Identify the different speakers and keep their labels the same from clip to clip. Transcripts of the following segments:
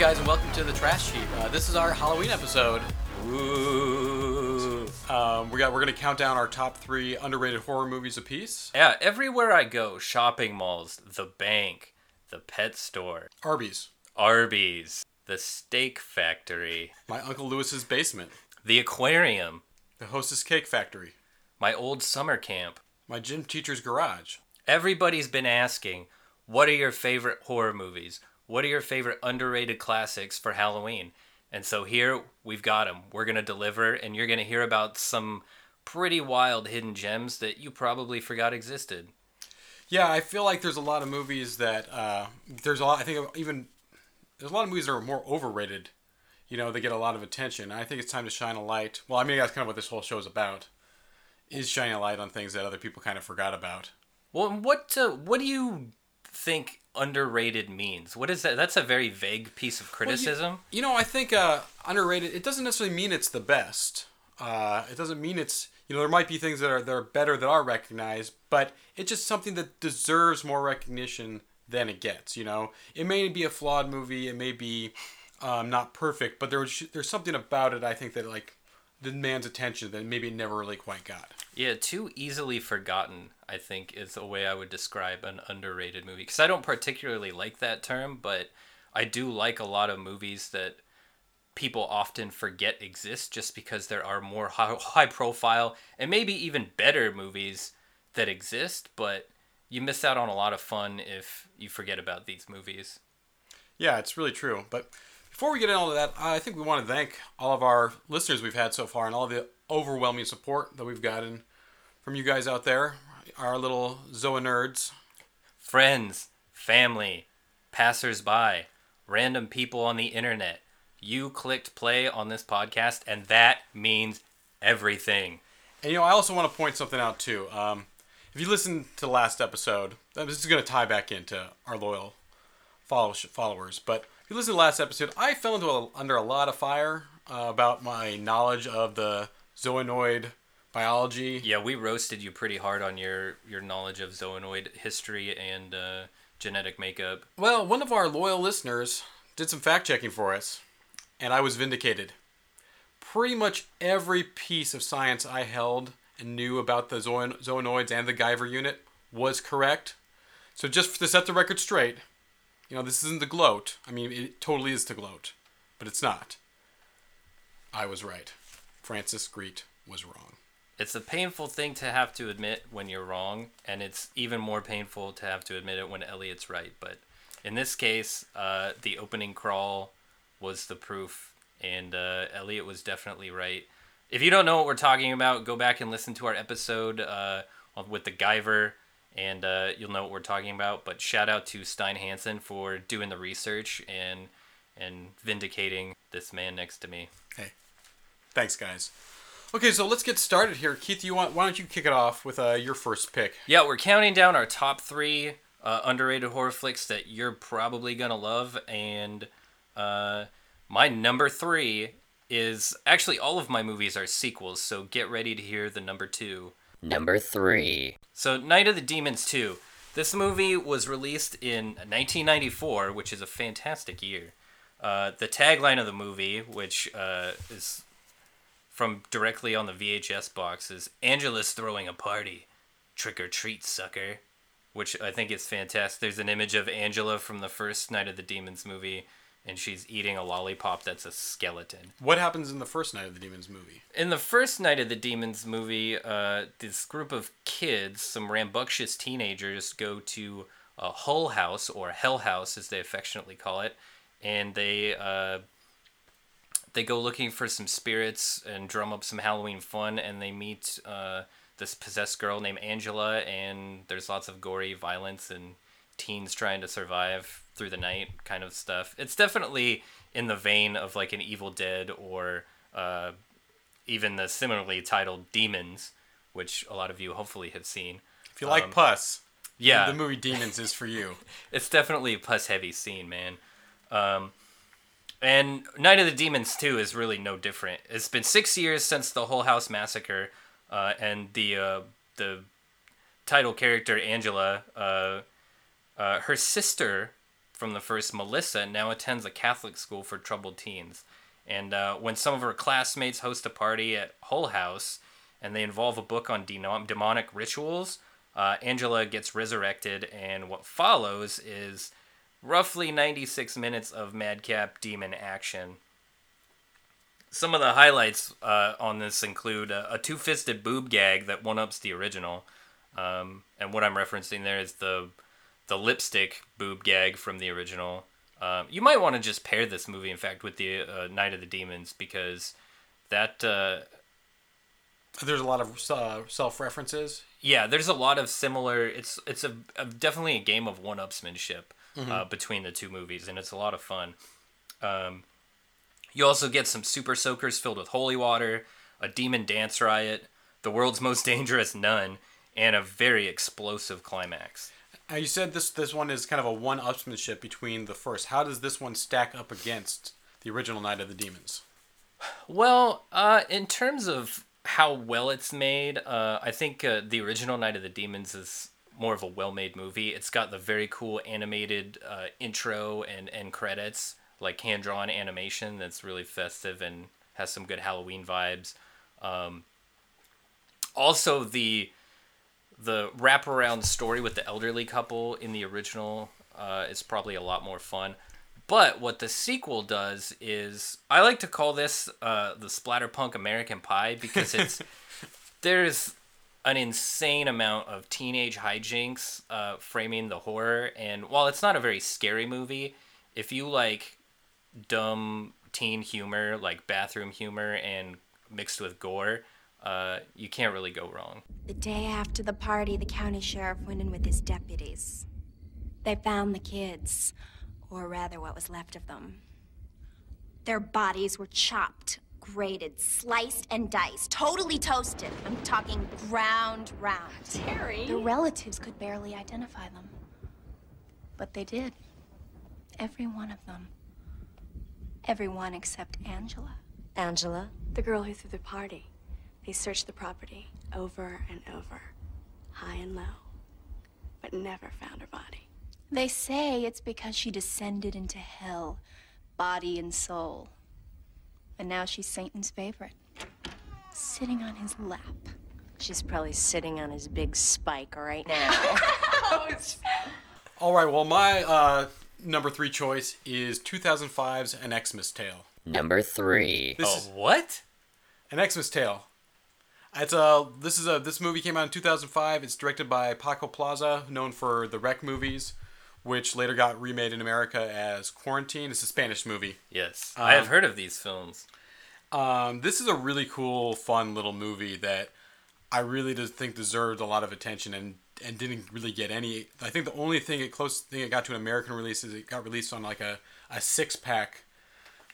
Speaker 1: guys, and welcome to the Trash Sheet. Uh, this is our Halloween episode.
Speaker 2: Ooh.
Speaker 1: Um, we got we're gonna count down our top three underrated horror movies apiece.
Speaker 2: Yeah, everywhere I go, shopping malls, the bank, the pet store,
Speaker 1: Arby's,
Speaker 2: Arby's, the steak factory,
Speaker 1: my Uncle Lewis's basement,
Speaker 2: the aquarium,
Speaker 1: the Hostess Cake Factory,
Speaker 2: my old summer camp.
Speaker 1: my gym teacher's garage.
Speaker 2: Everybody's been asking, what are your favorite horror movies? What are your favorite underrated classics for Halloween? And so here we've got them. We're going to deliver, and you're going to hear about some pretty wild hidden gems that you probably forgot existed.
Speaker 1: Yeah, I feel like there's a lot of movies that uh, there's a lot. I think even there's a lot of movies that are more overrated. You know, they get a lot of attention. I think it's time to shine a light. Well, I mean, that's kind of what this whole show is about. Is shining a light on things that other people kind of forgot about.
Speaker 2: Well, what uh, what do you think underrated means? What is that? That's a very vague piece of criticism.
Speaker 1: You know, I think uh, underrated. It doesn't necessarily mean it's the best. Uh, it doesn't mean it's you know there might be things that are that are better that are recognized, but it's just something that deserves more recognition than it gets. You know, it may be a flawed movie. It may be um, not perfect, but there was, there's something about it I think that like demands attention that maybe never really quite got.
Speaker 2: Yeah, too easily forgotten. I think is a way I would describe an underrated movie because I don't particularly like that term, but I do like a lot of movies that people often forget exist just because there are more high profile and maybe even better movies that exist, but you miss out on a lot of fun if you forget about these movies.
Speaker 1: Yeah, it's really true. But before we get into all of that, I think we want to thank all of our listeners we've had so far and all the overwhelming support that we've gotten from you guys out there, our little Zoa nerds.
Speaker 2: Friends, family, passersby, random people on the internet. You clicked play on this podcast, and that means everything.
Speaker 1: And you know, I also want to point something out too. Um, if you listen to the last episode, this is going to tie back into our loyal follow- followers. But you listen to the last episode, I fell into a, under a lot of fire uh, about my knowledge of the zoanoid biology.
Speaker 2: Yeah, we roasted you pretty hard on your your knowledge of zoanoid history and uh, genetic makeup.
Speaker 1: Well, one of our loyal listeners did some fact checking for us, and I was vindicated. Pretty much every piece of science I held and knew about the zoon- zoanoids and the Guyver unit was correct. So just to set the record straight, you know, this isn't the gloat. I mean, it totally is to gloat, but it's not. I was right. Francis Greet was wrong.
Speaker 2: It's a painful thing to have to admit when you're wrong, and it's even more painful to have to admit it when Elliot's right. But in this case, uh, the opening crawl was the proof, and uh, Elliot was definitely right. If you don't know what we're talking about, go back and listen to our episode uh, with the Guyver, and uh, you'll know what we're talking about. But shout out to Stein Hansen for doing the research and and vindicating this man next to me.
Speaker 1: Hey, thanks, guys. Okay, so let's get started here. Keith, you want? Why don't you kick it off with uh, your first pick?
Speaker 2: Yeah, we're counting down our top three uh, underrated horror flicks that you're probably gonna love, and uh, my number three is actually all of my movies are sequels. So get ready to hear the number two.
Speaker 3: Number three.
Speaker 2: So Night of the Demons two. This movie was released in 1994, which is a fantastic year. Uh, the tagline of the movie, which uh, is from directly on the VHS box is Angela's throwing a party. Trick or treat, sucker. Which I think is fantastic. There's an image of Angela from the first Night of the Demons movie, and she's eating a lollipop that's a skeleton.
Speaker 1: What happens in the first Night of the Demons movie?
Speaker 2: In the first Night of the Demons movie, uh, this group of kids, some rambunctious teenagers, go to a Hull House, or Hell House as they affectionately call it, and they uh, they go looking for some spirits and drum up some Halloween fun, and they meet uh, this possessed girl named Angela, and there's lots of gory violence and teens trying to survive through the night kind of stuff. It's definitely in the vein of like an Evil Dead or uh, even the similarly titled Demons, which a lot of you hopefully have seen.
Speaker 1: If you like
Speaker 2: Um,
Speaker 1: pus,
Speaker 2: Yeah,
Speaker 1: the movie Demons is for you.
Speaker 2: it's definitely a pus heavy scene, man. Um, and Night of the Demons 2 is really no different. It's been six years since the Hull House Massacre, uh, and the uh, the title character Angela, uh, uh, her sister from the first, Melissa, now attends a Catholic school for troubled teens. And uh, when some of her classmates host a party at Hull House and they involve a book on de- demonic rituals, uh, Angela gets resurrected, and what follows is roughly 96 minutes of madcap demon action. Some of the highlights uh, on this include a, a two fisted boob gag that one ups the original. Um, and what I'm referencing there is the the lipstick boob gag from the original. Um, you might want to just pair this movie, in fact, with the uh, Night of the Demons because that. Uh,
Speaker 1: There's a lot of uh, self references.
Speaker 2: Yeah, there's a lot of similar. It's it's a, a definitely a game of one-upsmanship uh, between the two movies, and it's a lot of fun. Um, you also get some super soakers filled with holy water, a demon dance riot, the world's most dangerous nun, and a very explosive climax.
Speaker 1: Uh, you said this this one is kind of a one upsmanship between the first. How does this one stack up against the original Night of the Demons?
Speaker 2: Well, uh, in terms of how well it's made, uh, I think uh, the original Night of the Demons is more of a well-made movie. It's got the very cool animated uh, intro and and credits, like hand-drawn animation that's really festive and has some good Halloween vibes. Um, also, the the wraparound story with the elderly couple in the original uh, is probably a lot more fun. But what the sequel does is, I like to call this uh, the Splatterpunk American Pie because it's there's an insane amount of teenage hijinks uh, framing the horror, and while it's not a very scary movie, if you like dumb teen humor, like bathroom humor, and mixed with gore, uh, you can't really go wrong.
Speaker 3: The day after the party, the county sheriff went in with his deputies. They found the kids, or rather, what was left of them. Their bodies were chopped, grated, sliced, and diced, totally toasted. I'm talking ground round.
Speaker 4: Terry.
Speaker 3: Their relatives could barely identify them. But they did. Every one of them. Everyone except Angela.
Speaker 4: Angela, the girl who threw the party. They searched the property over and over, high and low, but never found her body.
Speaker 3: They say it's because she descended into hell, body and soul. And now she's Satan's favorite, sitting on his lap.
Speaker 4: She's probably sitting on his big spike right now.
Speaker 1: All right. Well, my uh, number three choice is 2005's An Xmas Tale.
Speaker 5: Number three.
Speaker 1: This
Speaker 2: oh,
Speaker 1: is
Speaker 2: what?
Speaker 1: An Xmas Tale. It's a this is a this movie came out in 2005. It's directed by Paco Plaza, known for the Rec movies, which later got remade in America as Quarantine. It's a Spanish movie.
Speaker 2: Yes, I have heard of these films.
Speaker 1: Um, this is a really cool, fun little movie that I really just think deserved a lot of attention and and didn't really get any. I think the only thing it close thing it got to an American release is it got released on like a, a six pack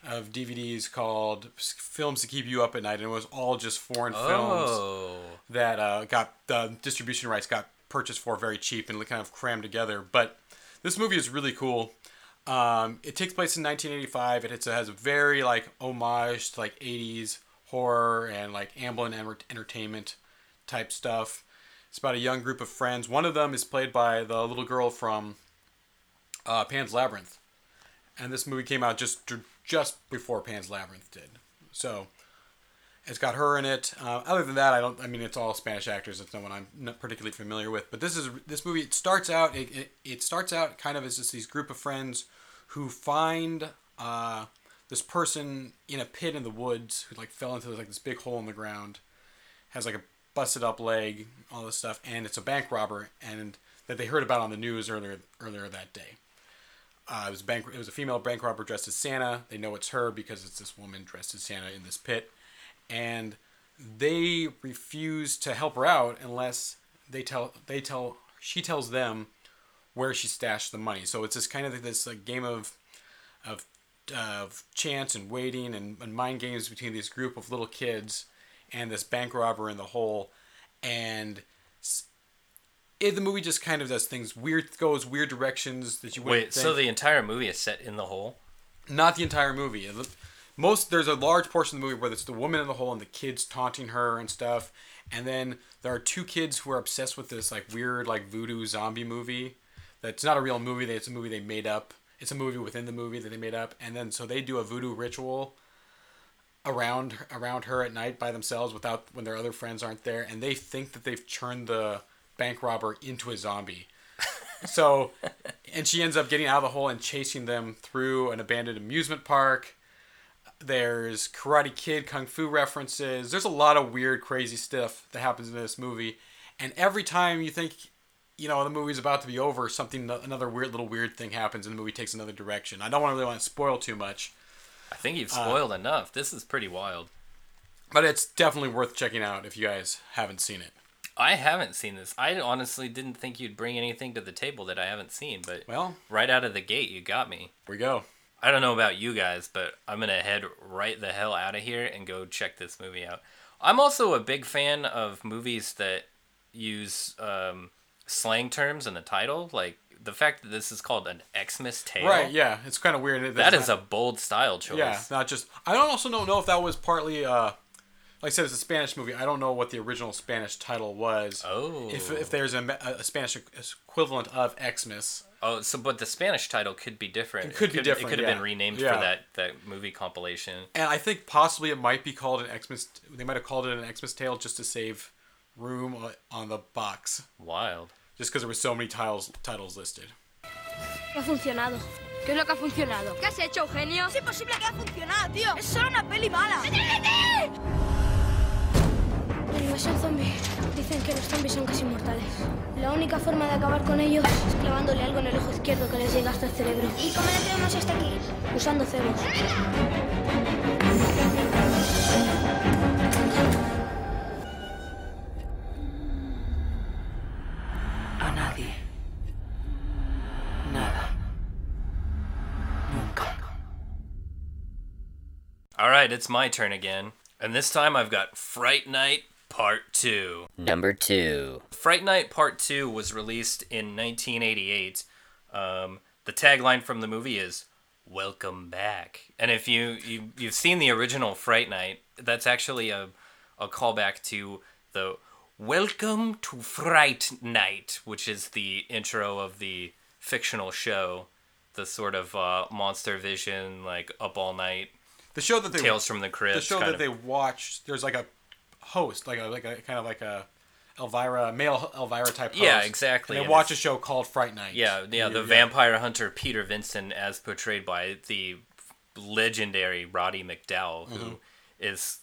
Speaker 1: of DVDs called Films to Keep You Up at Night, and it was all just foreign films
Speaker 2: Oh,
Speaker 1: that uh, got the distribution rights got purchased for very cheap and kind of crammed together. But this movie is really cool. Um, it takes place in 1985. It has a very like homage to like 80s horror and like Amblin entertainment type stuff. It's about a young group of friends. One of them is played by the little girl from uh, Pan's Labyrinth, and this movie came out just just before Pan's Labyrinth did. So it's got her in it. Uh, other than that, I don't. I mean, it's all Spanish actors. It's no one I'm not particularly familiar with. But this is this movie. It starts out. It, it, it starts out kind of as just these group of friends who find uh, this person in a pit in the woods who like fell into like this big hole in the ground, has like a busted up leg, all this stuff, and it's a bank robber, and that they heard about on the news earlier earlier that day. Uh, it was bank. It was a female bank robber dressed as Santa. They know it's her because it's this woman dressed as Santa in this pit, and they refuse to help her out unless they tell they tell she tells them where she stashed the money. So it's this kind of this like, game of of of chance and waiting and, and mind games between this group of little kids and this bank robber in the hole, and it, the movie just kind of does things weird, goes weird directions that you wouldn't
Speaker 2: wait.
Speaker 1: think.
Speaker 2: So the entire movie is set in the hole.
Speaker 1: Not the entire movie. Most there's a large portion of the movie where it's the woman in the hole and the kids taunting her and stuff, and then there are two kids who are obsessed with this like weird like voodoo zombie movie. That's not a real movie. It's a movie they made up, it's a movie within the movie that they made up, and then so they do a voodoo ritual around around her at night by themselves without when their other friends aren't there, and they think that they've turned the bank robber into a zombie. so, and she ends up getting out of the hole and chasing them through an abandoned amusement park. There's Karate Kid, Kung Fu references. There's a lot of weird, crazy stuff that happens in this movie. And every time you think, you know, the movie's about to be over, something, another weird little weird thing happens and the movie takes another direction. I don't want to really want to spoil too much,
Speaker 2: I think you've uh, spoiled enough. This is pretty wild.
Speaker 1: but it's definitely worth checking out if you guys haven't seen it.
Speaker 2: I haven't seen this. I honestly didn't think you'd bring anything to the table that I haven't seen, but
Speaker 1: Well,
Speaker 2: right out of the gate, you got me.
Speaker 1: we go.
Speaker 2: I don't know about you guys, but I'm gonna head right the hell out of here and go check this movie out. I'm also a big fan of movies that use um, slang terms in the title, like the fact that this is called an Xmas tale.
Speaker 1: Right, yeah, it's kind of weird.
Speaker 2: That
Speaker 1: it's not-
Speaker 2: a bold style choice.
Speaker 1: Yeah, not just. I don't also don't know if that was partly. Uh, like I said, it's a Spanish movie. I don't know what the original Spanish title was.
Speaker 2: Oh.
Speaker 1: If, if there's a, a Spanish equivalent of Xmas.
Speaker 2: Oh, so but the Spanish title could be different.
Speaker 1: It could be different,
Speaker 2: It could have
Speaker 1: yeah.
Speaker 2: been renamed
Speaker 1: Yeah.
Speaker 2: for that that movie compilation.
Speaker 1: And I think possibly it might be called an Xmas. They might have called it an Xmas tale just to save room uh, on the box.
Speaker 2: Wild.
Speaker 1: Just because there were so many titles titles listed.
Speaker 5: Ha funcionado. ¿Qué es lo que ha funcionado? ¿Qué has hecho, Eugenio?
Speaker 6: Es imposible que ha funcionado, tío. Es solo una peli mala.
Speaker 5: La invasión zombie. Dicen que los zombies son casi mortales. La única forma de acabar con ellos es clavándole algo en el ojo izquierdo que les llega hasta el cerebro.
Speaker 6: ¿Y cómo le tenemos hasta aquí?
Speaker 5: Usando cebos.
Speaker 7: A nadie. Nada. Nunca.
Speaker 2: All right, it's my turn again, and this time I've got Fright Night Part Two.
Speaker 8: Number two.
Speaker 2: Fright Night Part 2 was released in 1988. Um, the tagline from the movie is "Welcome back." And if you, you you've seen the original Fright Night, that's actually a a callback to the "Welcome to Fright Night," which is the intro of the fictional show, the sort of uh, monster vision, like up all night,
Speaker 1: The show that they
Speaker 2: Tales from the Crypt.
Speaker 1: the show that
Speaker 2: of-
Speaker 1: they watch. There's like a host, like a like a kind of like a Elvira male Elvira type. Host.
Speaker 2: Yeah, exactly,
Speaker 1: And they
Speaker 2: and
Speaker 1: watch a show called Fright Night.
Speaker 2: Yeah, yeah, the
Speaker 1: you-
Speaker 2: vampire hunter Peter Vincent, as portrayed by the legendary Roddy McDowall, who is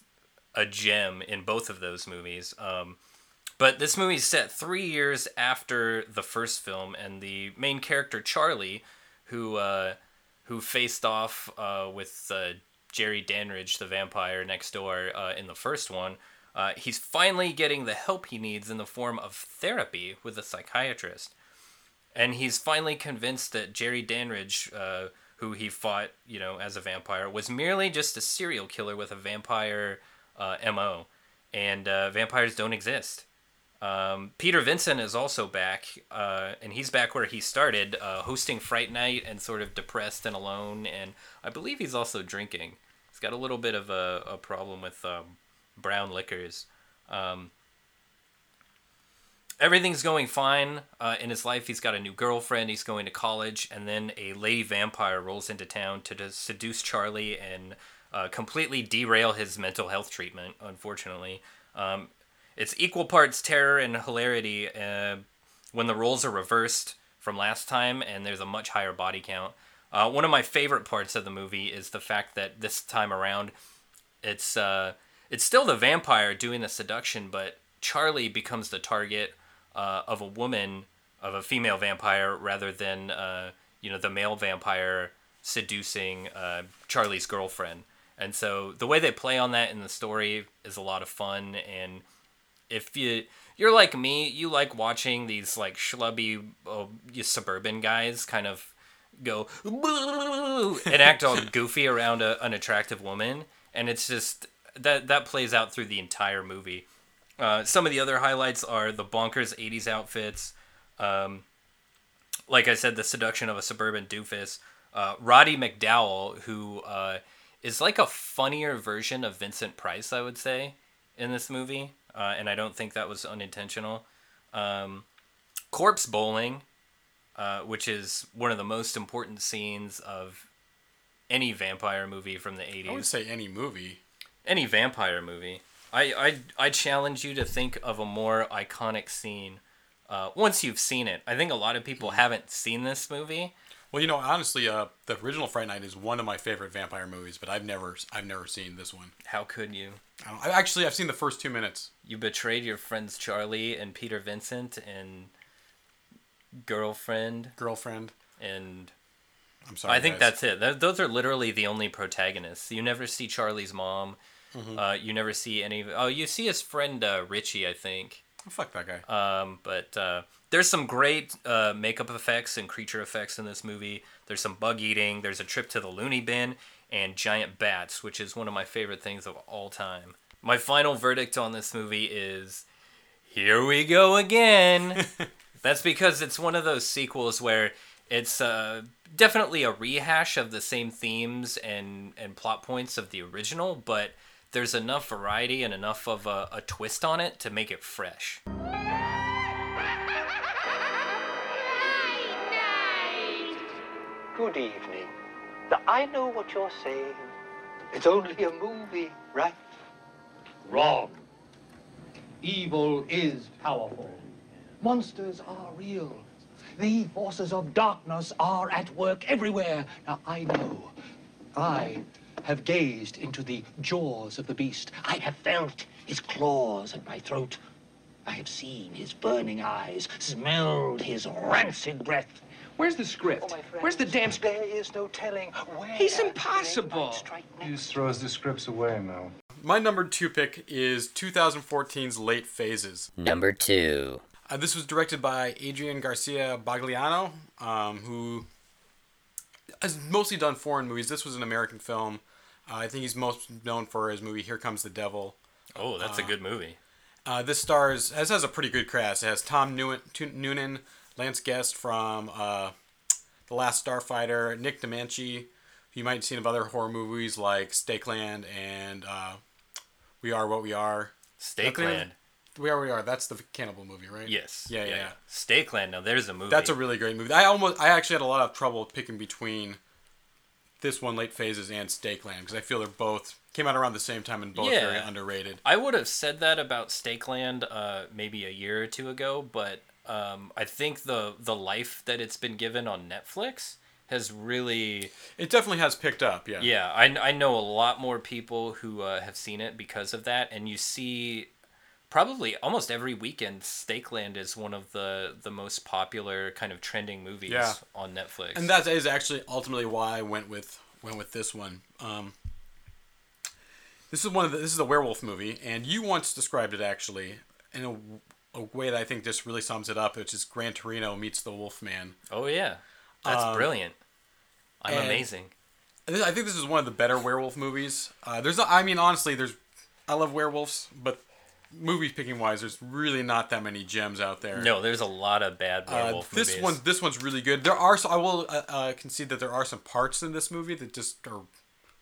Speaker 2: a gem in both of those movies. Um, but this movie is set three years after the first film, and the main character Charlie, who uh, who faced off uh, with uh, Jerry Dandrige, the vampire next door, uh, in the first one. Uh, he's finally getting the help he needs in the form of therapy with a psychiatrist and he's finally convinced that Jerry Dandrige, uh, who he fought, you know, as a vampire, was merely just a serial killer with a vampire uh, mo, and uh, vampires don't exist. Um, Peter Vincent is also back, uh, and he's back where he started, uh, hosting Fright Night and sort of depressed and alone, and I believe he's also drinking. He's got a little bit of a, a problem with um, brown liquors. Um, everything's going fine uh, in his life. He's got a new girlfriend. He's going to college, and then a lady vampire rolls into town to seduce Charlie and uh, completely derail his mental health treatment. Unfortunately, um, it's equal parts terror and hilarity uh, when the roles are reversed from last time, and there's a much higher body count. Uh, one of my favorite parts of the movie is the fact that this time around, it's uh, it's still the vampire doing the seduction, but Charlie becomes the target uh, of a woman, of a female vampire, rather than uh, you know the male vampire seducing uh, Charlie's girlfriend. And so the way they play on that in the story is a lot of fun. And if you you're like me, you like watching these like schlubby uh, suburban guys kind of go and act all goofy around a, an attractive woman, and it's just that that plays out through the entire movie. Uh, some of the other highlights are the bonkers '80s outfits, um, like I said, the seduction of a suburban doofus. Uh, Roddy McDowall, who uh, is like a funnier version of Vincent Price, I would say, in this movie, uh, and I don't think that was unintentional. Um, Corpse Bowling, uh, which is one of the most important scenes of any vampire movie from the 80s.
Speaker 1: I would say any movie.
Speaker 2: Any vampire movie. I, I, I challenge you to think of a more iconic scene uh, once you've seen it. I think a lot of people haven't seen this movie.
Speaker 1: Well, you know, honestly, uh, the original Fright Night is one of my favorite vampire movies, but I've never, I've never seen this one.
Speaker 2: How could you?
Speaker 1: I don't, I, actually, I've seen the first two minutes.
Speaker 2: You betrayed your friends Charlie and Peter Vincent and girlfriend
Speaker 1: Girlfriend.
Speaker 2: and
Speaker 1: I'm sorry.
Speaker 2: I think
Speaker 1: guys.
Speaker 2: that's it. Th- those are literally the only protagonists. You never see Charlie's mom.
Speaker 1: Mm-hmm.
Speaker 2: Uh, you never see any. Oh, you see his friend uh, Richie, I think.
Speaker 1: Oh, fuck that guy.
Speaker 2: Um, but uh, there's some great uh, makeup effects and creature effects in this movie. There's some bug eating. There's a trip to the loony bin and giant bats, which is one of my favorite things of all time. My final verdict on this movie is here we go again. That's because it's one of those sequels where it's uh, definitely a rehash of the same themes and, and plot points of the original, but there's enough variety and enough of a, a twist on it to make it fresh.
Speaker 8: Good evening. Now, I know what you're saying. It's only a movie, right? Wrong. Evil is powerful. Monsters are real. The forces of darkness are at work everywhere. Now, I know. I have gazed into the jaws of the beast. I have felt his claws at my throat. I have seen his burning eyes, smelled his rancid breath.
Speaker 9: Where's the script? Where's the damn script?
Speaker 8: There is no telling where.
Speaker 9: He's impossible.
Speaker 8: blade
Speaker 10: He just throws the scripts away, Mel.
Speaker 1: My number two pick is 2014's Late Phases.
Speaker 11: Number two.
Speaker 1: Uh, this was directed by Adrian Garcia Bogliano, um, who has mostly done foreign movies. This was an American film. Uh, I think he's most known for his movie Here Comes the Devil.
Speaker 2: Oh, that's a good movie.
Speaker 1: Uh, this stars this has a pretty good cast. It has Tom Newen, Noonan, Lance Guest from uh, The Last Starfighter, Nick DeManchi, who you might have seen of other horror movies like Stake Land and uh, We Are What We Are.
Speaker 2: Stake Land.
Speaker 1: We Are What We Are. That's the cannibal movie, right?
Speaker 2: Yes.
Speaker 1: Yeah, yeah. yeah.
Speaker 2: Stake Land. Now there's a movie.
Speaker 1: That's a really great movie. I almost, I actually had a lot of trouble picking between this one, Late Phases, and Stake Land because I feel they're both came out around the same time and both
Speaker 2: Yeah.
Speaker 1: very underrated.
Speaker 2: I would have said that about Stake Land uh, maybe a year or two ago, but um, I think the the life that it's been given on Netflix has really
Speaker 1: It definitely has picked up. Yeah.
Speaker 2: yeah. I, I know a lot more people who uh, have seen it because of that, and you see probably almost every weekend Stake Land is one of the the most popular kind of trending movies
Speaker 1: Yeah.
Speaker 2: on Netflix.
Speaker 1: and that is actually ultimately why I went with went with this one. Um, this is one of the, this is a werewolf movie, and you once described it actually in a, a way that I think just really sums it up, which is Gran Torino meets the Wolfman.
Speaker 2: oh yeah, that's
Speaker 1: Um,
Speaker 2: brilliant. I'm amazing.
Speaker 1: I think this is one of the better werewolf movies. Uh, there's, I mean, honestly, there's, I love werewolves, but movie picking wise, there's really not that many gems out there.
Speaker 2: No, there's a lot of bad
Speaker 1: Uh,
Speaker 2: werewolf
Speaker 1: this
Speaker 2: movies.
Speaker 1: one, this one's really good. There are, so I will uh, uh, concede that there are some parts in this movie that just are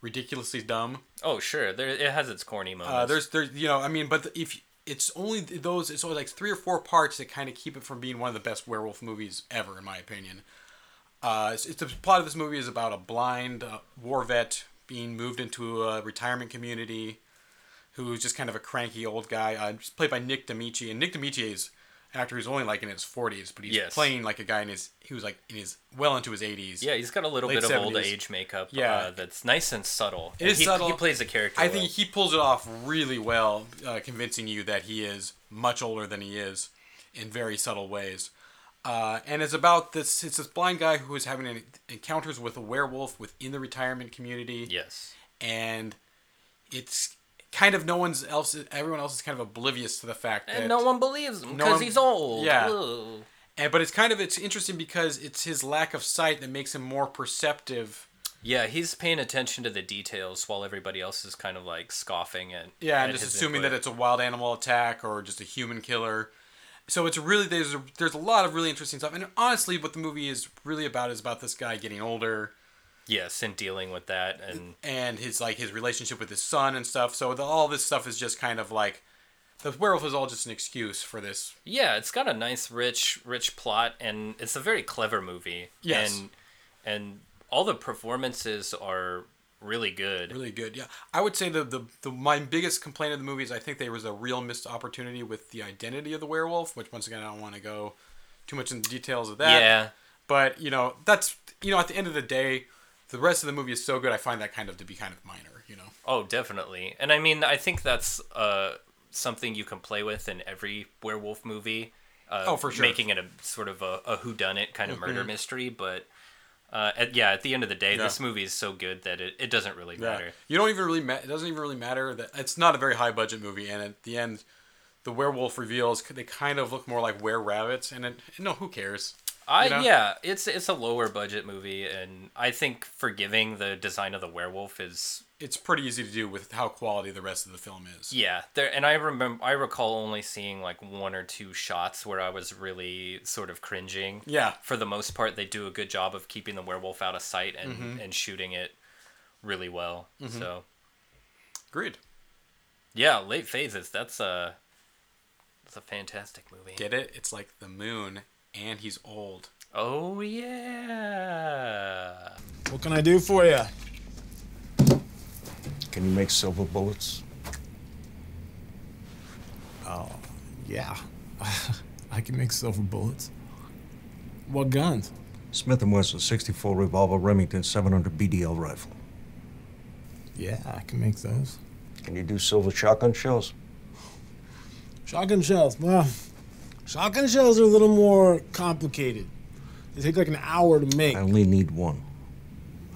Speaker 1: ridiculously dumb.
Speaker 2: Oh sure, there it has its corny moments.
Speaker 1: Uh, there's, there's, you know, I mean, but if it's only those, it's only like three or four parts that kind of keep it from being one of the best werewolf movies ever, in my opinion. Uh, it's, it's the plot of this movie is about a blind uh, war vet being moved into a retirement community, who's just kind of a cranky old guy. Uh, just played by Nick Damici, and Nick Damici is an actor who's only like in his 40s, but he's
Speaker 2: Yes.
Speaker 1: playing like a guy in his, he was like in his well into his 80s.
Speaker 2: yeah, he's got a little bit of old age makeup.
Speaker 1: Yeah.
Speaker 2: uh, that's nice and subtle.
Speaker 1: It is
Speaker 2: he,
Speaker 1: subtle.
Speaker 2: He plays a character.
Speaker 1: I
Speaker 2: well.
Speaker 1: think he pulls it off really well, uh, convincing you that he is much older than he is in very subtle ways. Uh, and it's about this it's this blind guy who is having an, encounters with a werewolf within the retirement community.
Speaker 2: Yes.
Speaker 1: And it's kind of no one's else everyone else is kind of oblivious to the fact that
Speaker 2: And no one believes him because
Speaker 1: one-
Speaker 2: he's old.
Speaker 1: Yeah.
Speaker 2: Ugh.
Speaker 1: and but it's kind of it's interesting because it's his lack of sight that makes him more perceptive
Speaker 2: Yeah, he's paying attention to the details while everybody else is kind of like scoffing at.
Speaker 1: Yeah,
Speaker 2: at
Speaker 1: and just assuming
Speaker 2: input.
Speaker 1: that it's a wild animal attack or just a human killer. So it's really there's a, there's a lot of really interesting stuff, and honestly, what the movie is really about is about this guy getting older
Speaker 2: yes, and dealing with that and
Speaker 1: and his like his relationship with his son and stuff. So the, all this stuff is just kind of like the werewolf is all just an excuse for this.
Speaker 2: Yeah, it's got a nice, rich, rich plot, and it's a very clever movie.
Speaker 1: Yes.
Speaker 2: and and all the performances are really good.
Speaker 1: Really good, yeah. I would say the, the the my biggest complaint of the movie is I think there was a real missed opportunity with the identity of the werewolf, which once again I don't want to go too much into details of that.
Speaker 2: Yeah.
Speaker 1: But you know that's you know at the end of the day, the rest of the movie is so good. I find that kind of to be kind of minor. You know.
Speaker 2: Oh, definitely. And I mean, I think that's uh, something you can play with in every werewolf movie. Uh,
Speaker 1: Oh, for sure.
Speaker 2: Making it a sort of a, a whodunit kind of murder
Speaker 1: Mhm.
Speaker 2: mystery. But uh, at, yeah, at the end of the day,
Speaker 1: Yeah.
Speaker 2: this movie is so good that it, it doesn't really
Speaker 1: Yeah.
Speaker 2: matter.
Speaker 1: You don't even really ma- it doesn't even really matter that it's not a very high budget movie, and at the end, the werewolf reveals they kind of look more like were rabbits, and it, no, who cares?
Speaker 2: I
Speaker 1: You know?
Speaker 2: yeah, it's it's a lower budget movie, and I think forgiving the design of the werewolf is
Speaker 1: It's pretty easy to do with how quality the rest of the film is.
Speaker 2: yeah. There and I remember I recall only seeing like one or two shots where I was really sort of cringing.
Speaker 1: Yeah.
Speaker 2: For the most part, they do a good job of keeping the werewolf out of sight and
Speaker 1: Mhm.
Speaker 2: and shooting it really well.
Speaker 1: Mhm.
Speaker 2: So
Speaker 1: Agreed.
Speaker 2: yeah, late phases. That's a that's a fantastic movie.
Speaker 1: Get it? It's like the moon, and he's old.
Speaker 2: Oh yeah.
Speaker 11: What can I do for you?
Speaker 12: Can you make silver bullets?
Speaker 11: Oh, yeah. I can make silver bullets. What guns?
Speaker 12: Smith & Wesson 64 revolver, Remington 700 BDL rifle.
Speaker 11: Yeah, I can make those.
Speaker 12: Can you do silver shotgun shells?
Speaker 11: Shotgun shells. Well, shotgun shells are a little more complicated. They take like an hour to make.
Speaker 12: I only need one.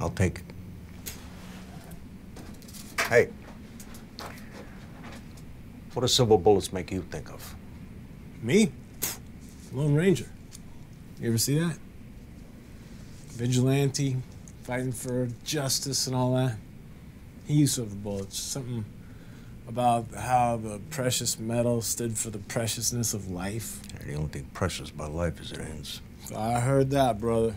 Speaker 12: I'll take it. Hey. What do silver bullets make you think of?
Speaker 11: Me? Lone Ranger. You ever see that? Vigilante, fighting for justice and all that. He used silver bullets. Something about how the precious metal stood for the preciousness of life.
Speaker 12: The only thing precious about life is it ends.
Speaker 11: I heard that, brother.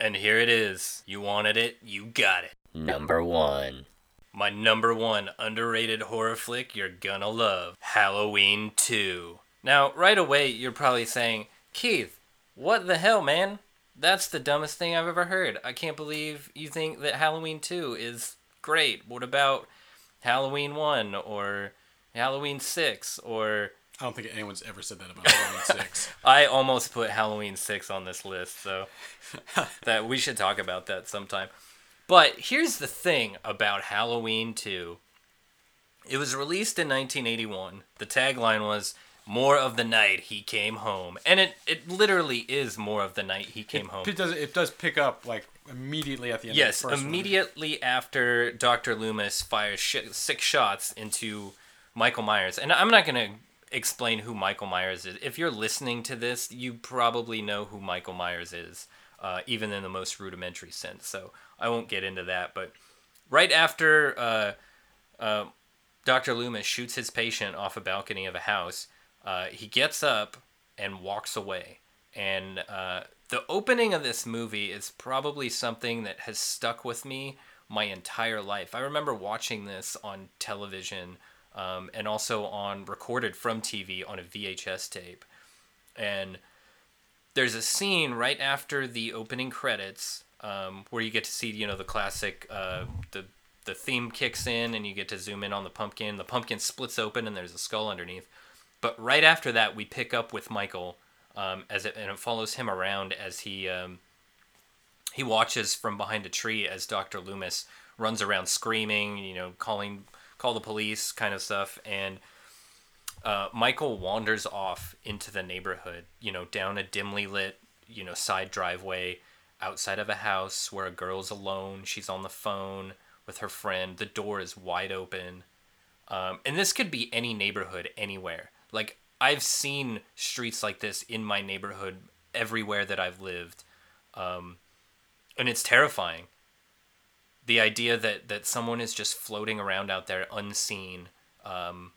Speaker 2: And here it is. You wanted it, you got it.
Speaker 13: Number one.
Speaker 2: My number one underrated horror flick you're gonna love Halloween 2. Now, right away, you're probably saying, Keith, what the hell, man? That's the dumbest thing I've ever heard. I can't believe you think that Halloween 2 is great. What about Halloween 1 or Halloween 6 or.
Speaker 1: I don't think anyone's ever said that about Halloween 6.
Speaker 2: I almost put Halloween 6 on this list, so that we should talk about that sometime. But here's the thing about Halloween 2. It was released in 1981. The tagline was more of the night he came home. And it, it literally is more of the night he came home.
Speaker 1: It does it does pick up like immediately at the end.
Speaker 2: Yes,
Speaker 1: of the
Speaker 2: immediately after Dr. Loomis fires sh- six shots into Michael Myers. And I'm not going to explain who Michael Myers is. If you're listening to this, you probably know who Michael Myers is, uh, even in the most rudimentary sense. So I won't get into that. But right after uh, uh, Dr. Loomis shoots his patient off a balcony of a house, uh, he gets up and walks away. And uh, the opening of this movie is probably something that has stuck with me my entire life. I remember watching this on television um, and also on recorded from TV on a VHS tape. And there's a scene right after the opening credits um, where you get to see, you know, the classic, uh, the the theme kicks in and you get to zoom in on the pumpkin. The pumpkin splits open and there's a skull underneath. But right after that, we pick up with Michael um, as it and it follows him around as he um, he watches from behind a tree as Doctor Loomis runs around screaming, you know, calling call the police kind of stuff, and uh, Michael wanders off into the neighborhood, you know, down a dimly lit, you know, side driveway outside of a house where a girl's alone. She's on the phone with her friend. The door is wide open. Um, and this could be any neighborhood anywhere. Like, I've seen streets like this in my neighborhood everywhere that I've lived. Um, and it's terrifying. The idea that, that someone is just floating around out there unseen, um,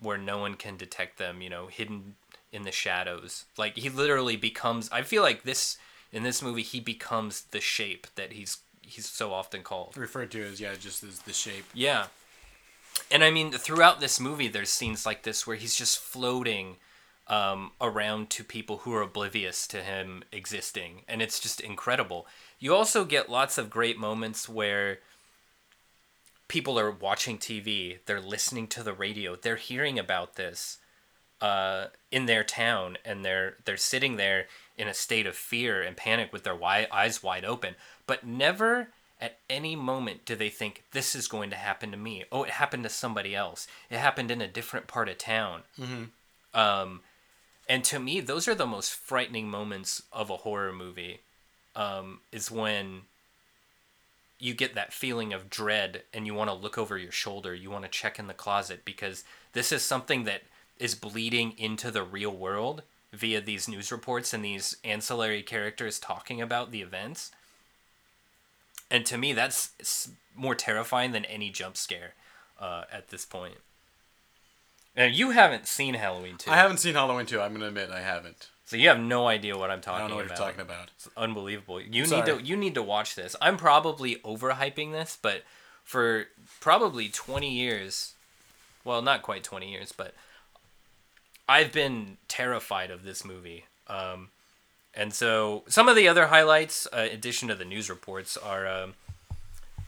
Speaker 2: where no one can detect them, you know, hidden in the shadows. Like, he literally becomes. I feel like this. In this movie, he becomes the shape that he's he's so often called.
Speaker 1: referred to as yeah, just as the shape.
Speaker 2: Yeah. And I mean, throughout this movie, there's scenes like this where he's just floating um, around to people who are oblivious to him existing, and it's just incredible. You also get lots of great moments where people are watching TV, they're listening to the radio, they're hearing about this uh, in their town, and they're they're sitting there in a state of fear and panic with their wi- eyes wide open, but never at any moment do they think this is going to happen to me. Oh, it happened to somebody else. It happened in a different part of town.
Speaker 1: Mm-hmm.
Speaker 2: Um, and to me, those are the most frightening moments of a horror movie. Um, is when you get that feeling of dread and you want to look over your shoulder. You want to check in the closet because this is something that is bleeding into the real world via these news reports and these ancillary characters talking about the events. And to me, that's more terrifying than any jump scare uh, at this point. Now, you haven't seen Halloween 2.
Speaker 1: I haven't seen Halloween 2. I'm going to admit I haven't.
Speaker 2: So you have no idea what I'm talking
Speaker 1: I don't know what
Speaker 2: about.
Speaker 1: you're talking about.
Speaker 2: It's unbelievable. You
Speaker 1: Sorry.
Speaker 2: need to you need to watch this. I'm probably overhyping this, but for probably 20 years, well, not quite 20 years, but I've been terrified of this movie. Um, and so some of the other highlights, uh, in addition to the news reports, are um,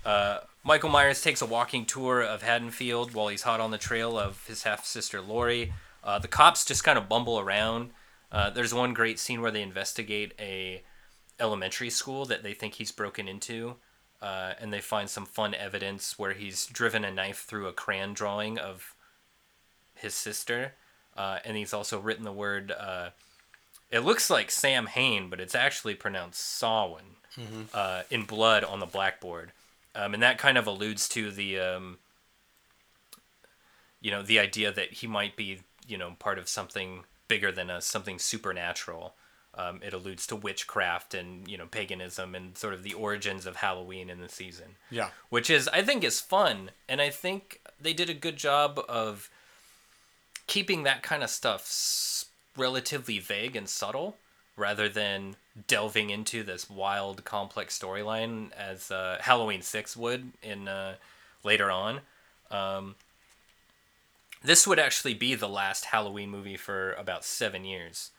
Speaker 2: uh, Michael Myers takes a walking tour of Haddonfield while he's hot on the trail of his half sister Laurie. Uh, the cops just kind of bumble around. Uh, there's one great scene where they investigate a elementary school that they think he's broken into, uh, and they find some fun evidence where he's driven a knife through a crayon drawing of his sister, uh, and he's also written the word. It looks like Sam Hain, but it's actually pronounced Sawin
Speaker 1: Mhm.
Speaker 2: uh, in blood on the blackboard, um, and that kind of alludes to the, um, you know, the idea that he might be, you know, part of something bigger than us, something supernatural. Um, it alludes to witchcraft and you know paganism and sort of the origins of Halloween in the season.
Speaker 1: Yeah.
Speaker 2: which is I think is fun, and I think they did a good job of keeping that kind of stuff relatively vague and subtle rather than delving into this wild complex storyline as uh, halloween 6 would in uh, later on um, this would actually be the last halloween movie for about seven years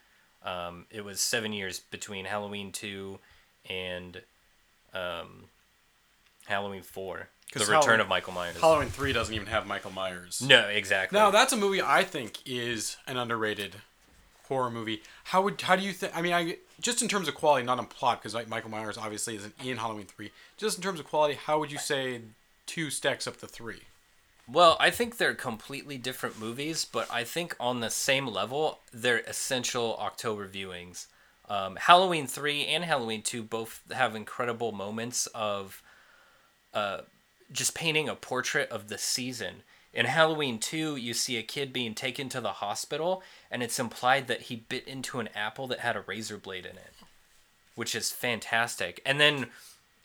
Speaker 2: um, it was seven years between halloween 2 and um, halloween 4 the return
Speaker 1: Halloween-
Speaker 2: of michael myers
Speaker 1: Halloween 3 doesn't even have Michael Myers.
Speaker 2: No, exactly.
Speaker 1: Now, that's a movie I think is an underrated horror movie. How would how do you think? I mean, I just in terms of quality, not on plot, because Michael Myers obviously isn't in Halloween 3. Just in terms of quality, how would you say two stacks up to three?
Speaker 2: Well, I think they're completely different movies, but I think on the same level, they're essential October viewings. Um, Halloween 3 and Halloween 2 both have incredible moments of uh, just painting a portrait of the season. In Halloween 2, you see a kid being taken to the hospital, and it's implied that he bit into an apple that had a razor blade in it, which is fantastic. And then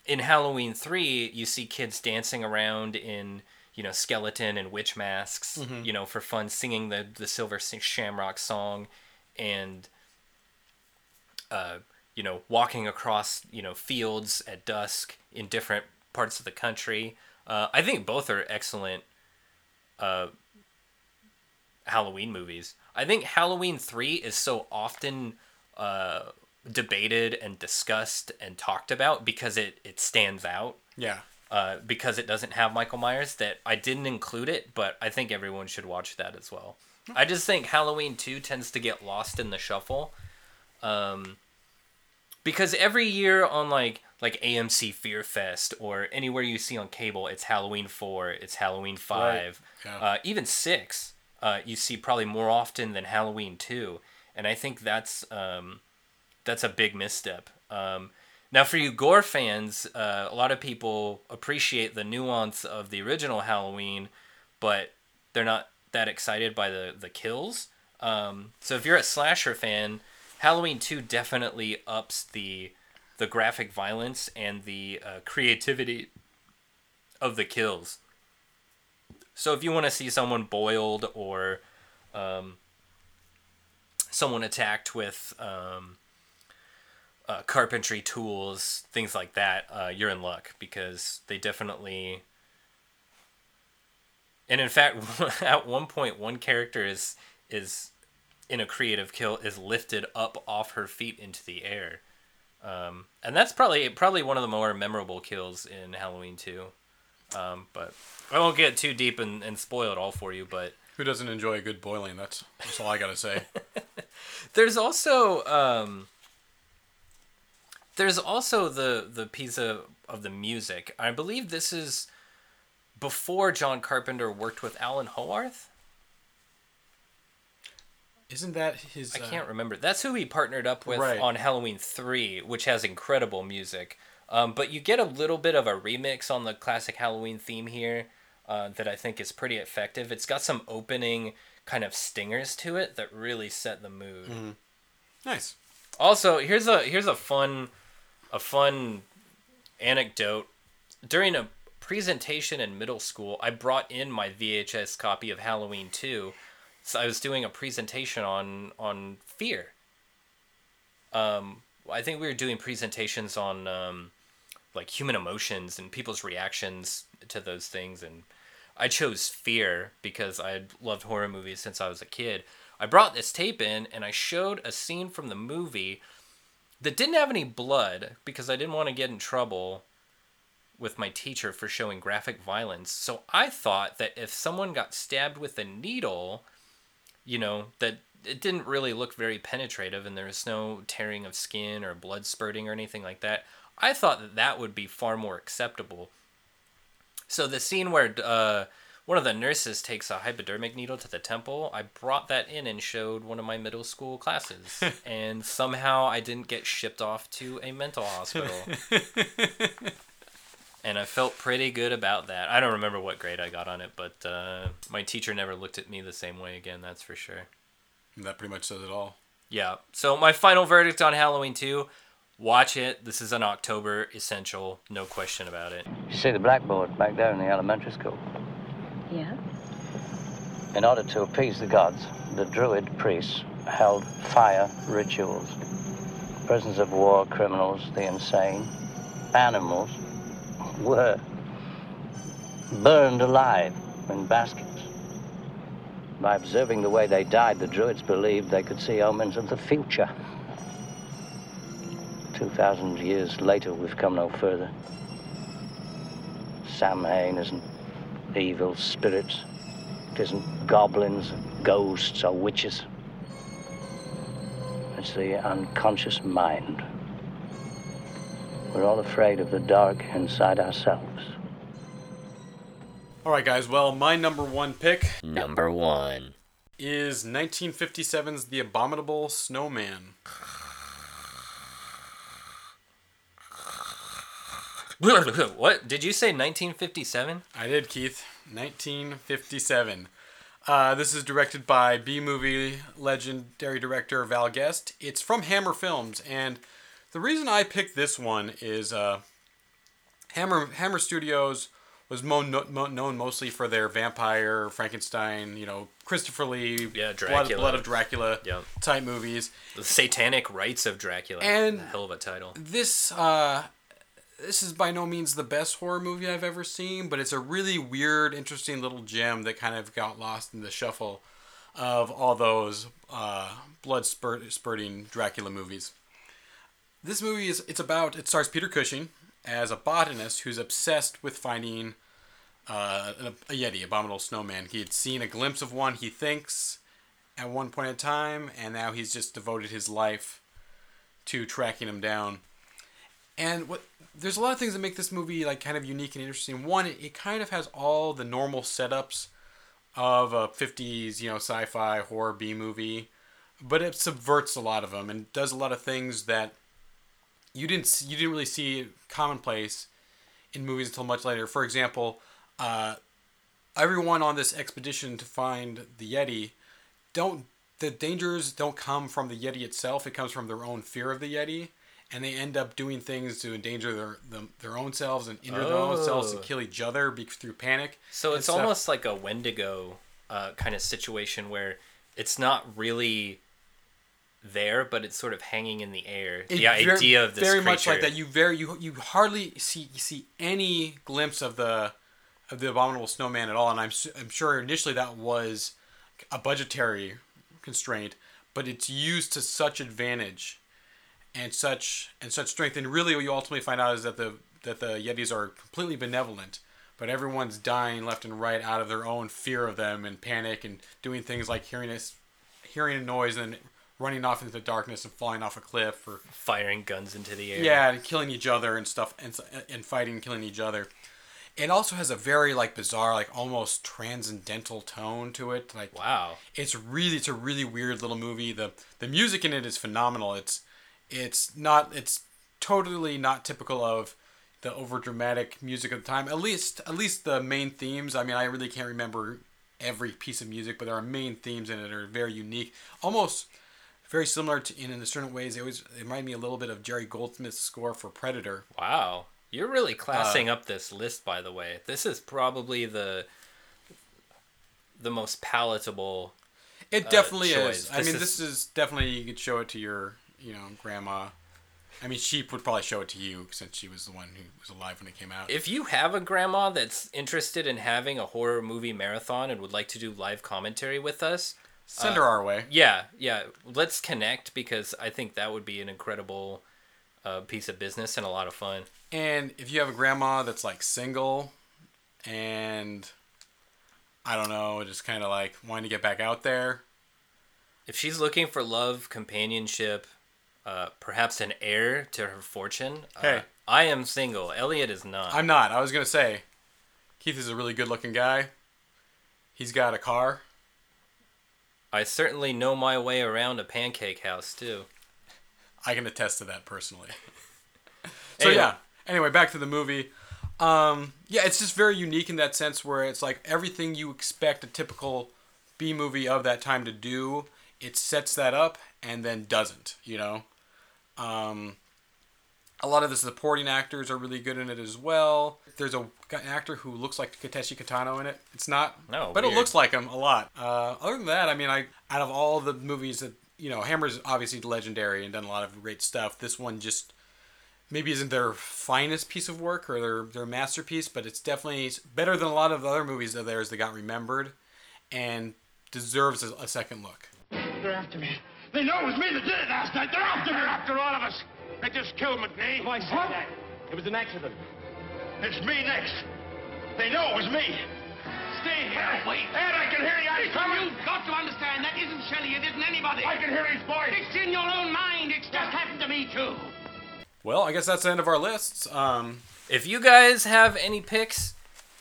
Speaker 2: in Halloween 3, you see kids dancing around in, you know, skeleton and witch masks,
Speaker 1: Mhm.
Speaker 2: you know, for fun, singing the, the Silver Shamrock song and, uh, you know, walking across, you know, fields at dusk in different parts of the country. Uh, I think both are excellent uh, Halloween movies. I think Halloween 3 is so often uh, debated and discussed and talked about because it, it stands out.
Speaker 1: Yeah.
Speaker 2: Uh, because it doesn't have Michael Myers, that I didn't include it, but I think everyone should watch that as well. I just think Halloween 2 tends to get lost in the shuffle. Um, because every year on like like AMC Fear Fest or anywhere you see on cable, it's Halloween 4, it's Halloween 5,
Speaker 1: Yeah.
Speaker 2: uh, even 6, uh, you see probably more often than Halloween 2. And I think that's um, that's a big misstep. Um, now, for you gore fans, uh, a lot of people appreciate the nuance of the original Halloween, but they're not that excited by the the kills. Um, so if you're a slasher fan, Halloween Two definitely ups the the graphic violence and the uh, creativity of the kills. So if you want to see someone boiled or um, someone attacked with um, uh, carpentry tools, things like that, uh, you're in luck because they definitely And in fact, at one point, one character is is in a creative kill is lifted up off her feet into the air, um, and that's probably probably one of the more memorable kills in Halloween Two. Um, but I won't get too deep and, and spoil it all for you. But
Speaker 1: Who doesn't enjoy a good boiling? That's that's all I gotta say.
Speaker 2: there's also um, there's also the the piece of, of the music. I believe this is before John Carpenter worked with Alan Howarth.
Speaker 1: Isn't that his?
Speaker 2: I
Speaker 1: uh,
Speaker 2: can't remember. That's who he partnered up with
Speaker 1: Right.
Speaker 2: on Halloween 3, which has incredible music. Um, but you get a little bit of a remix on the classic Halloween theme here uh, that I think is pretty effective. It's got some opening kind of stingers to it that really set the mood.
Speaker 1: Mhm. Nice.
Speaker 2: Also, here's a here's a fun a fun anecdote. During a presentation in middle school, I brought in my VHS copy of Halloween 2. So I was doing a presentation on on fear. Um, I think we were doing presentations on um, like human emotions and people's reactions to those things, and I chose fear because I loved horror movies since I was a kid. I brought this tape in and I showed a scene from the movie that didn't have any blood because I didn't want to get in trouble with my teacher for showing graphic violence. So I thought that if someone got stabbed with a needle, you know, that it didn't really look very penetrative and there was no tearing of skin or blood spurting or anything like that. I thought that that would be far more acceptable. So the scene where uh, one of the nurses takes a hypodermic needle to the temple, I brought that in and showed one of my middle school classes, and somehow I didn't get shipped off to a mental hospital. and I felt pretty good about that. I don't remember what grade I got on it, but uh, my teacher never looked at me the same way again. That's for sure.
Speaker 1: That pretty much says it all.
Speaker 2: Yeah. So my final verdict on Halloween 2, watch it. This is an October essential, no question about it.
Speaker 13: You see the blackboard back there in the elementary school?
Speaker 14: Yeah?
Speaker 13: In order to appease the gods, the druid priests held fire rituals. Prisoners of war, criminals, the insane, animals were burned alive in baskets. By observing the way they died, the druids believed they could see omens of the future. 2,000 years later, we've come no further. Samhain isn't evil spirits. It isn't goblins, ghosts, or witches. It's the unconscious mind. We're all afraid of the dark inside ourselves.
Speaker 1: All right, guys. Well, my number one pick
Speaker 2: Number one.
Speaker 1: is 1957's The Abominable Snowman.
Speaker 2: what? Did you say 1957?
Speaker 1: I did, Keith. 1957. Uh, this is directed by B movie legendary director Val Guest. It's from Hammer Films, and the reason I picked this one is uh, Hammer Hammer Studios was mo- no- mo- known mostly for their vampire, Frankenstein, you know, Christopher Lee,
Speaker 2: Yeah,
Speaker 1: Blood,
Speaker 2: Dracula.
Speaker 1: Blood of Dracula
Speaker 2: Yep.
Speaker 1: type movies.
Speaker 2: The Satanic Rites of Dracula.
Speaker 1: And-
Speaker 2: A hell of a title.
Speaker 1: This uh, this is by no means the best horror movie I've ever seen, but it's a really weird, interesting little gem that kind of got lost in the shuffle of all those uh, blood spurt- spurting Dracula movies. This movie is it's about it stars Peter Cushing as a botanist who's obsessed with finding uh, a, a yeti, abominable snowman. He had seen a glimpse of one, he thinks, at one point in time, and now he's just devoted his life to tracking him down. And what there's a lot of things that make this movie like kind of unique and interesting. One, it, it kind of has all the normal setups of a 50s, you know, sci-fi horror B movie, but it subverts a lot of them and does a lot of things that you didn't you didn't really see commonplace in movies until much later. For example, uh, everyone on this expedition to find the Yeti don't the dangers don't come from the Yeti itself. It comes from their own fear of the Yeti, and they end up doing things to endanger their them, their own selves and injure their own selves to
Speaker 2: Oh.
Speaker 1: kill each other be, through panic.
Speaker 2: So it's
Speaker 1: stuff.
Speaker 2: almost like a Wendigo uh, kind of situation where it's not really there, but it's sort of hanging in the air.
Speaker 1: It
Speaker 2: the
Speaker 1: ver-
Speaker 2: idea of this
Speaker 1: very much like that. You very you you hardly see you see any glimpse of the of the Abominable Snowman at all, and I'm I'm sure initially that was a budgetary constraint, but it's used to such advantage and such and such strength. And really, what you ultimately find out is that the that the Yetis are completely benevolent, but everyone's dying left and right out of their own fear of them and panic and doing things like hearing a, hearing a noise and running off into the darkness and falling off a cliff or
Speaker 2: firing guns into the air.
Speaker 1: yeah, and killing each other and stuff and and fighting and killing each other. It also has a very like bizarre, like almost transcendental tone to it. Like
Speaker 2: wow,
Speaker 1: it's really it's a really weird little movie. the The music in it is phenomenal. It's it's not it's totally not typical of the over dramatic music of the time. At least at least the main themes. I mean, I really can't remember every piece of music, but there are main themes in it that are very unique, almost very similar to in, in certain ways. They always remind me a little bit of Jerry Goldsmith's score for Predator.
Speaker 2: Wow. You're really classing uh, up this list, by the way. This is probably the the most palatable.
Speaker 1: It definitely uh, is. I mean, is... this is definitely you could show it to your, you know, grandma. I mean, she would probably show it to you since she was the one who was alive when it came out.
Speaker 2: If you have a grandma that's interested in having a horror movie marathon and would like to do live commentary with us,
Speaker 1: send uh, her our way.
Speaker 2: Yeah, yeah. Let's connect because I think that would be an incredible uh, piece of business and a lot of fun.
Speaker 1: And if you have a grandma that's like single and I don't know, just kind of like wanting to get back out there.
Speaker 2: If she's looking for love, companionship, uh, perhaps an heir to her fortune. Uh,
Speaker 1: hey.
Speaker 2: I am single. Elliot is not.
Speaker 1: I'm not. I was going to say, Keith is a really good looking guy. He's got a car.
Speaker 2: I certainly know my way around a pancake house, too.
Speaker 1: I can attest to that personally. so, anyway. yeah. Anyway, back to the movie. Um, yeah, it's just very unique in that sense where it's like everything you expect a typical B movie of that time to do, it sets that up and then doesn't, you know? Um, a lot of the supporting actors are really good in it as well. There's a an actor who looks like Takeshi Kitano in it. It's not,
Speaker 2: no,
Speaker 1: but
Speaker 2: weird.
Speaker 1: it looks like him a lot. Uh, other than that, I mean, I out of all the movies that you know, Hammer's obviously legendary and done a lot of great stuff. This one just maybe isn't their finest piece of work or their their masterpiece, but it's definitely better than a lot of other movies of theirs that got remembered, and deserves a, a second look.
Speaker 14: They're after me. They know it was me that did it last night. They're after me. They're after all of us. They just killed McNee.
Speaker 9: Why said what? that? It was an accident.
Speaker 14: It's me next. They know it was me. Stay here. Wait. Ed, I can hear you. He's coming.
Speaker 15: You've got to understand that isn't Shelley. It isn't anybody.
Speaker 14: I can hear his voice.
Speaker 15: It's in your own mind. It's just happened to me too.
Speaker 1: Well, I guess that's the end of our lists. Um,
Speaker 2: if you guys have any picks,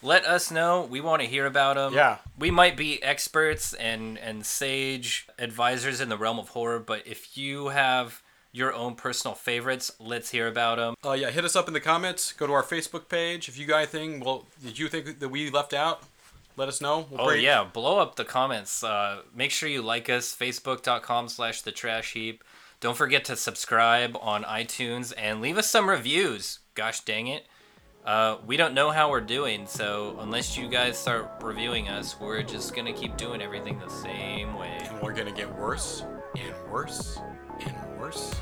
Speaker 2: let us know. We want to hear about them.
Speaker 1: Yeah.
Speaker 2: We might be experts and and sage advisors in the realm of horror, but if you have your own personal favorites, let's hear about them.
Speaker 1: Uh, yeah, hit us up in the comments. Go to our Facebook page. If you got anything, well, did you think that we left out? Let us know.
Speaker 2: We'll oh break. yeah, blow up the comments. Uh, make sure you like us. Facebook.com slash the trash heap. Don't forget to subscribe on iTunes and leave us some reviews. Gosh dang it. Uh, we don't know how we're doing, so unless you guys start reviewing us, we're just gonna keep doing everything the same way.
Speaker 1: And we're gonna get worse and worse and worse and worse.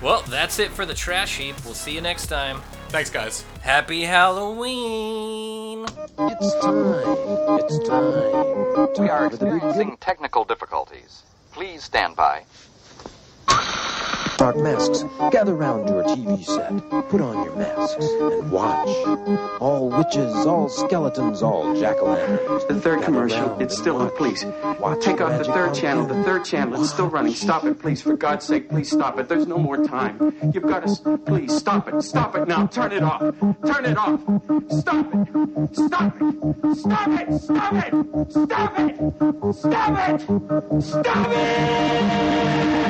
Speaker 2: Well, that's it for the trash heap. We'll see you next time.
Speaker 1: Thanks, guys.
Speaker 2: Happy Halloween!
Speaker 16: It's time. It's time.
Speaker 17: We are experiencing technical difficulties. Please stand by.
Speaker 16: Dark masks, gather round your TV set. Put on your masks and watch. All witches, all skeletons, all jack-o'-lanterns.
Speaker 18: The third commercial, it's still on, please. Watch Take off the third channel, the third channel, it's still running. Stop it, please, for God's sake, please stop it. There's no more time. You've got to, please, stop it, stop it now. Turn it off, turn it off. Stop it, stop it, stop it, stop it, stop it, stop it, stop it. Stop it!